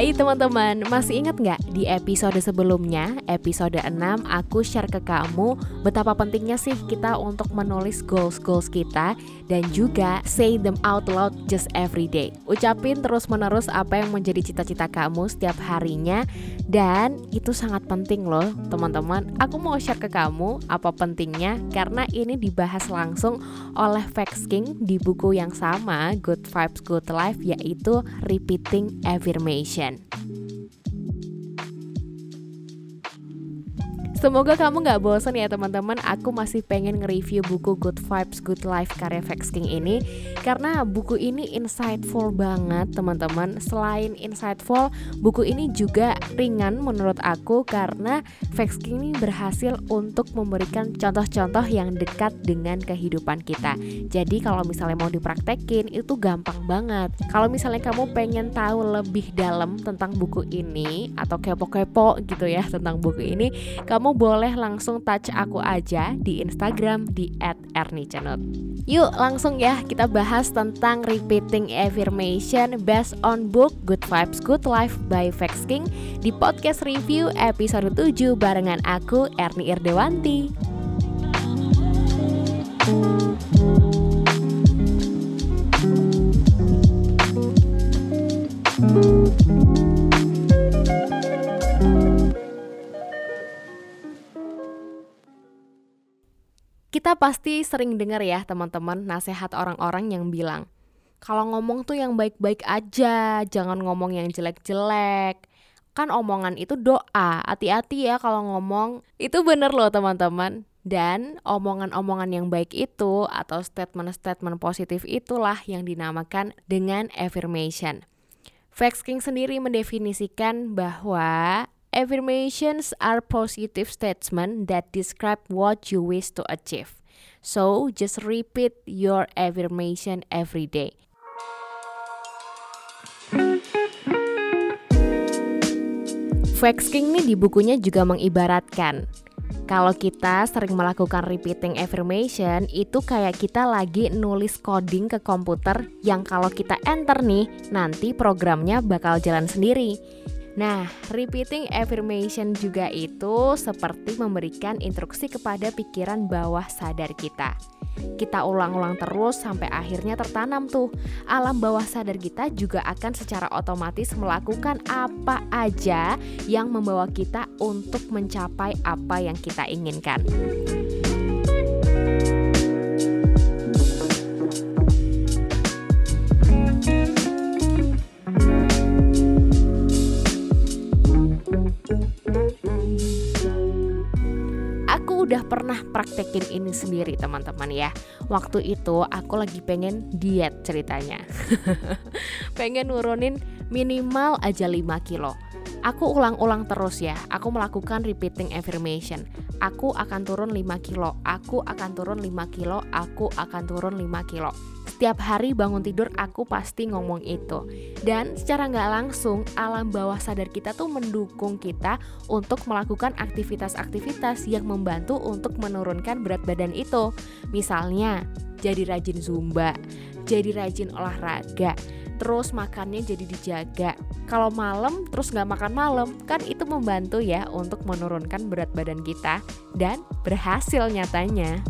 Hai teman-teman, masih ingat nggak di episode sebelumnya, episode 6, aku share ke kamu betapa pentingnya sih kita untuk menulis goals-goals kita dan juga say them out loud just every day. Ucapin terus-menerus apa yang menjadi cita-cita kamu setiap harinya dan itu sangat penting loh teman-teman. Aku mau share ke kamu apa pentingnya karena ini dibahas langsung oleh Vex King di buku yang sama, Good Vibes Good Life yaitu Repeating Affirmation. 见。Semoga kamu gak bosan ya teman-teman. Aku masih pengen nge-review buku Good Vibes Good Life karya Vex King ini. Karena buku ini insightful banget teman-teman. Selain insightful, buku ini juga ringan menurut aku Karena Vex King ini berhasil untuk memberikan contoh-contoh yang dekat dengan kehidupan kita. Jadi kalau misalnya mau dipraktekin itu gampang banget. Kalau misalnya kamu pengen tahu lebih dalam tentang buku ini Atau kepo-kepo gitu ya tentang buku ini Kamu boleh langsung touch aku aja di Instagram di @ernicenut. Yuk langsung ya kita bahas tentang repeating affirmation based on book Good Vibes Good Life by Vex King di podcast review episode 7 barengan aku Erni Irdewanti. Pasti sering dengar ya teman-teman nasihat orang-orang yang bilang kalau ngomong tuh yang baik-baik aja, jangan ngomong yang jelek-jelek. Kan omongan itu doa, hati-hati ya kalau ngomong. Itu bener loh teman-teman. Dan omongan-omongan yang baik itu atau statement-statement positif itulah yang dinamakan dengan affirmation. Vex King sendiri mendefinisikan bahwa Affirmations are positive statements that describe what you wish to achieve. So, just repeat your affirmation every day. Vex King nih di bukunya juga mengibaratkan kalau kita sering melakukan repeating affirmation itu kayak kita lagi nulis coding ke komputer yang kalau kita enter nih nanti programnya bakal jalan sendiri. Nah, repeating affirmation juga itu seperti memberikan instruksi kepada pikiran bawah sadar kita. Kita ulang-ulang terus sampai akhirnya tertanam tuh. Alam bawah sadar kita juga akan secara otomatis melakukan apa aja yang membawa kita untuk mencapai apa yang kita inginkan. Praktekin ini sendiri teman-teman ya. Waktu itu aku lagi pengen diet ceritanya. Pengen nurunin minimal aja 5 kilo. Aku ulang-ulang terus ya. Aku melakukan repeating affirmation. Aku akan turun 5 kilo Aku akan turun 5 kilo Aku akan turun 5 kilo setiap hari bangun tidur aku pasti ngomong itu. Dan secara nggak langsung alam bawah sadar kita tuh mendukung kita untuk melakukan aktivitas-aktivitas yang membantu untuk menurunkan berat badan itu. Misalnya jadi rajin zumba jadi rajin olahraga terus makannya jadi dijaga. Kalau malam terus nggak makan malam kan itu membantu ya untuk menurunkan berat badan kita dan berhasil nyatanya.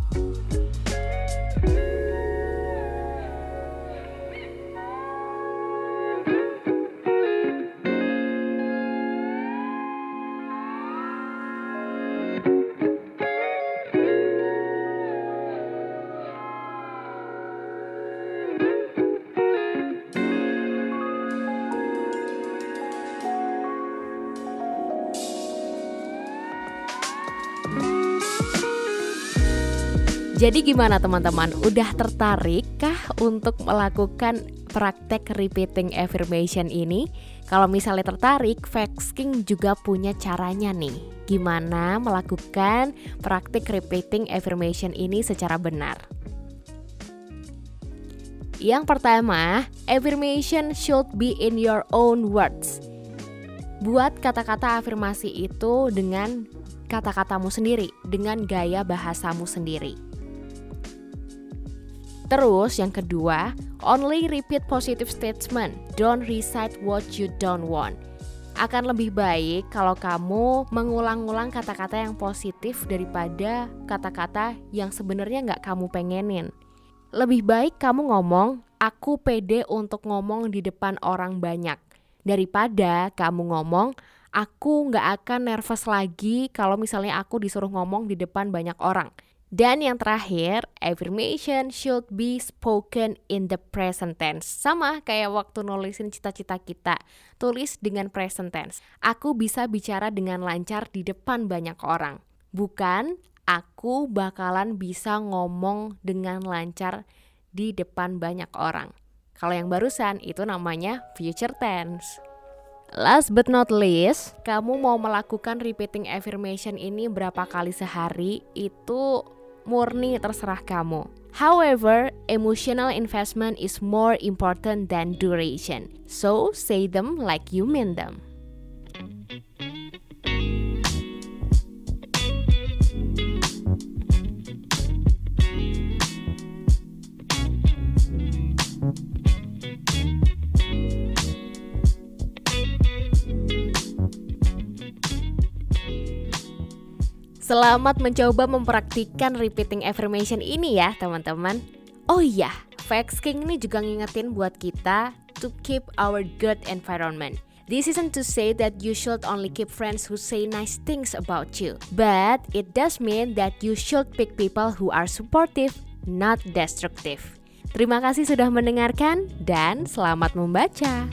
Jadi gimana teman-teman? Udah tertarik kah untuk melakukan praktek repeating affirmation ini? Kalau misalnya tertarik, Vex King juga punya caranya nih. Gimana melakukan praktek repeating affirmation ini secara benar? Yang pertama, affirmation should be in your own words. Buat kata-kata afirmasi itu dengan kata-katamu sendiri, dengan gaya bahasamu sendiri. Terus yang kedua, only repeat positive statement, don't recite what you don't want. Akan lebih baik kalau kamu mengulang-ulang kata-kata yang positif daripada kata-kata yang sebenarnya nggak kamu pengenin. Lebih baik kamu ngomong, aku pede untuk ngomong di depan orang banyak. Daripada kamu ngomong, aku nggak akan nervous lagi kalau misalnya aku disuruh ngomong di depan banyak orang. Dan yang terakhir, affirmation should be spoken in the present tense. Sama kayak waktu nulisin cita-cita kita, tulis dengan present tense. Aku bisa bicara dengan lancar di depan banyak orang. Bukan aku bakalan bisa ngomong dengan lancar di depan banyak orang. Kalau yang barusan itu namanya future tense. Last but not least, kamu mau melakukan repeating affirmation ini berapa kali sehari itu murni terserah kamu. However, emotional investment is more important than duration. So, say them like you mean them. Selamat mencoba mempraktikkan repeating affirmation ini ya teman-teman. Oh iya, Facts King ini juga ngingetin buat kita to keep our good environment. This isn't to say that you should only keep friends who say nice things about you But it does mean that you should pick people who are supportive, not destructive. Terima kasih sudah mendengarkan dan selamat membaca.